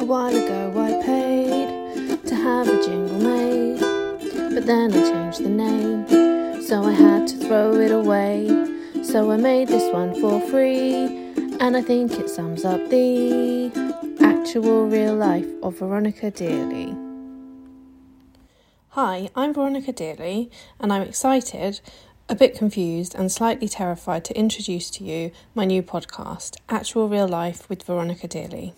A while ago I paid to have a jingle made, but then I changed the name, so I had to throw it away. So I made this one for free, and I think it sums up the actual real life of Veronica Dearly. Hi, I'm Veronica Dearly, and I'm excited, a bit confused, and slightly terrified to introduce to you my new podcast, Actual Real Life with Veronica Dearly.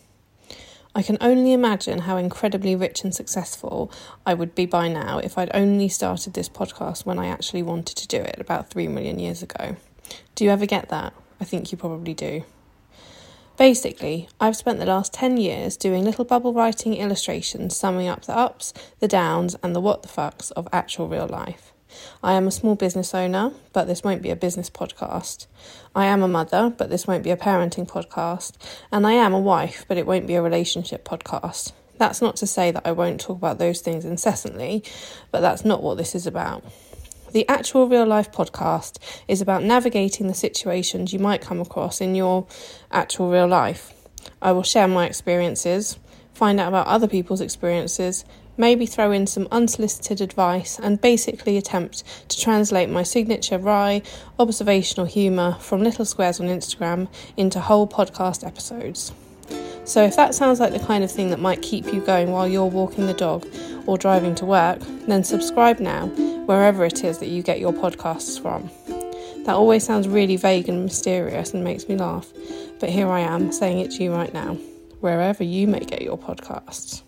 I can only imagine how incredibly rich and successful I would be by now if I'd only started this podcast when I actually wanted to do it about three million years ago. Do you ever get that? I think you probably do. Basically, I've spent the last 10 years doing little bubble writing illustrations summing up the ups, the downs, and the what the fucks of actual real life. I am a small business owner, but this won't be a business podcast. I am a mother, but this won't be a parenting podcast. And I am a wife, but it won't be a relationship podcast. That's not to say that I won't talk about those things incessantly, but that's not what this is about. The actual real life podcast is about navigating the situations you might come across in your actual real life. I will share my experiences, find out about other people's experiences, maybe throw in some unsolicited advice, and basically attempt to translate my signature wry, observational humour from little squares on Instagram into whole podcast episodes. So, if that sounds like the kind of thing that might keep you going while you're walking the dog or driving to work, then subscribe now, wherever it is that you get your podcasts from. That always sounds really vague and mysterious and makes me laugh, but here I am saying it to you right now, wherever you may get your podcasts.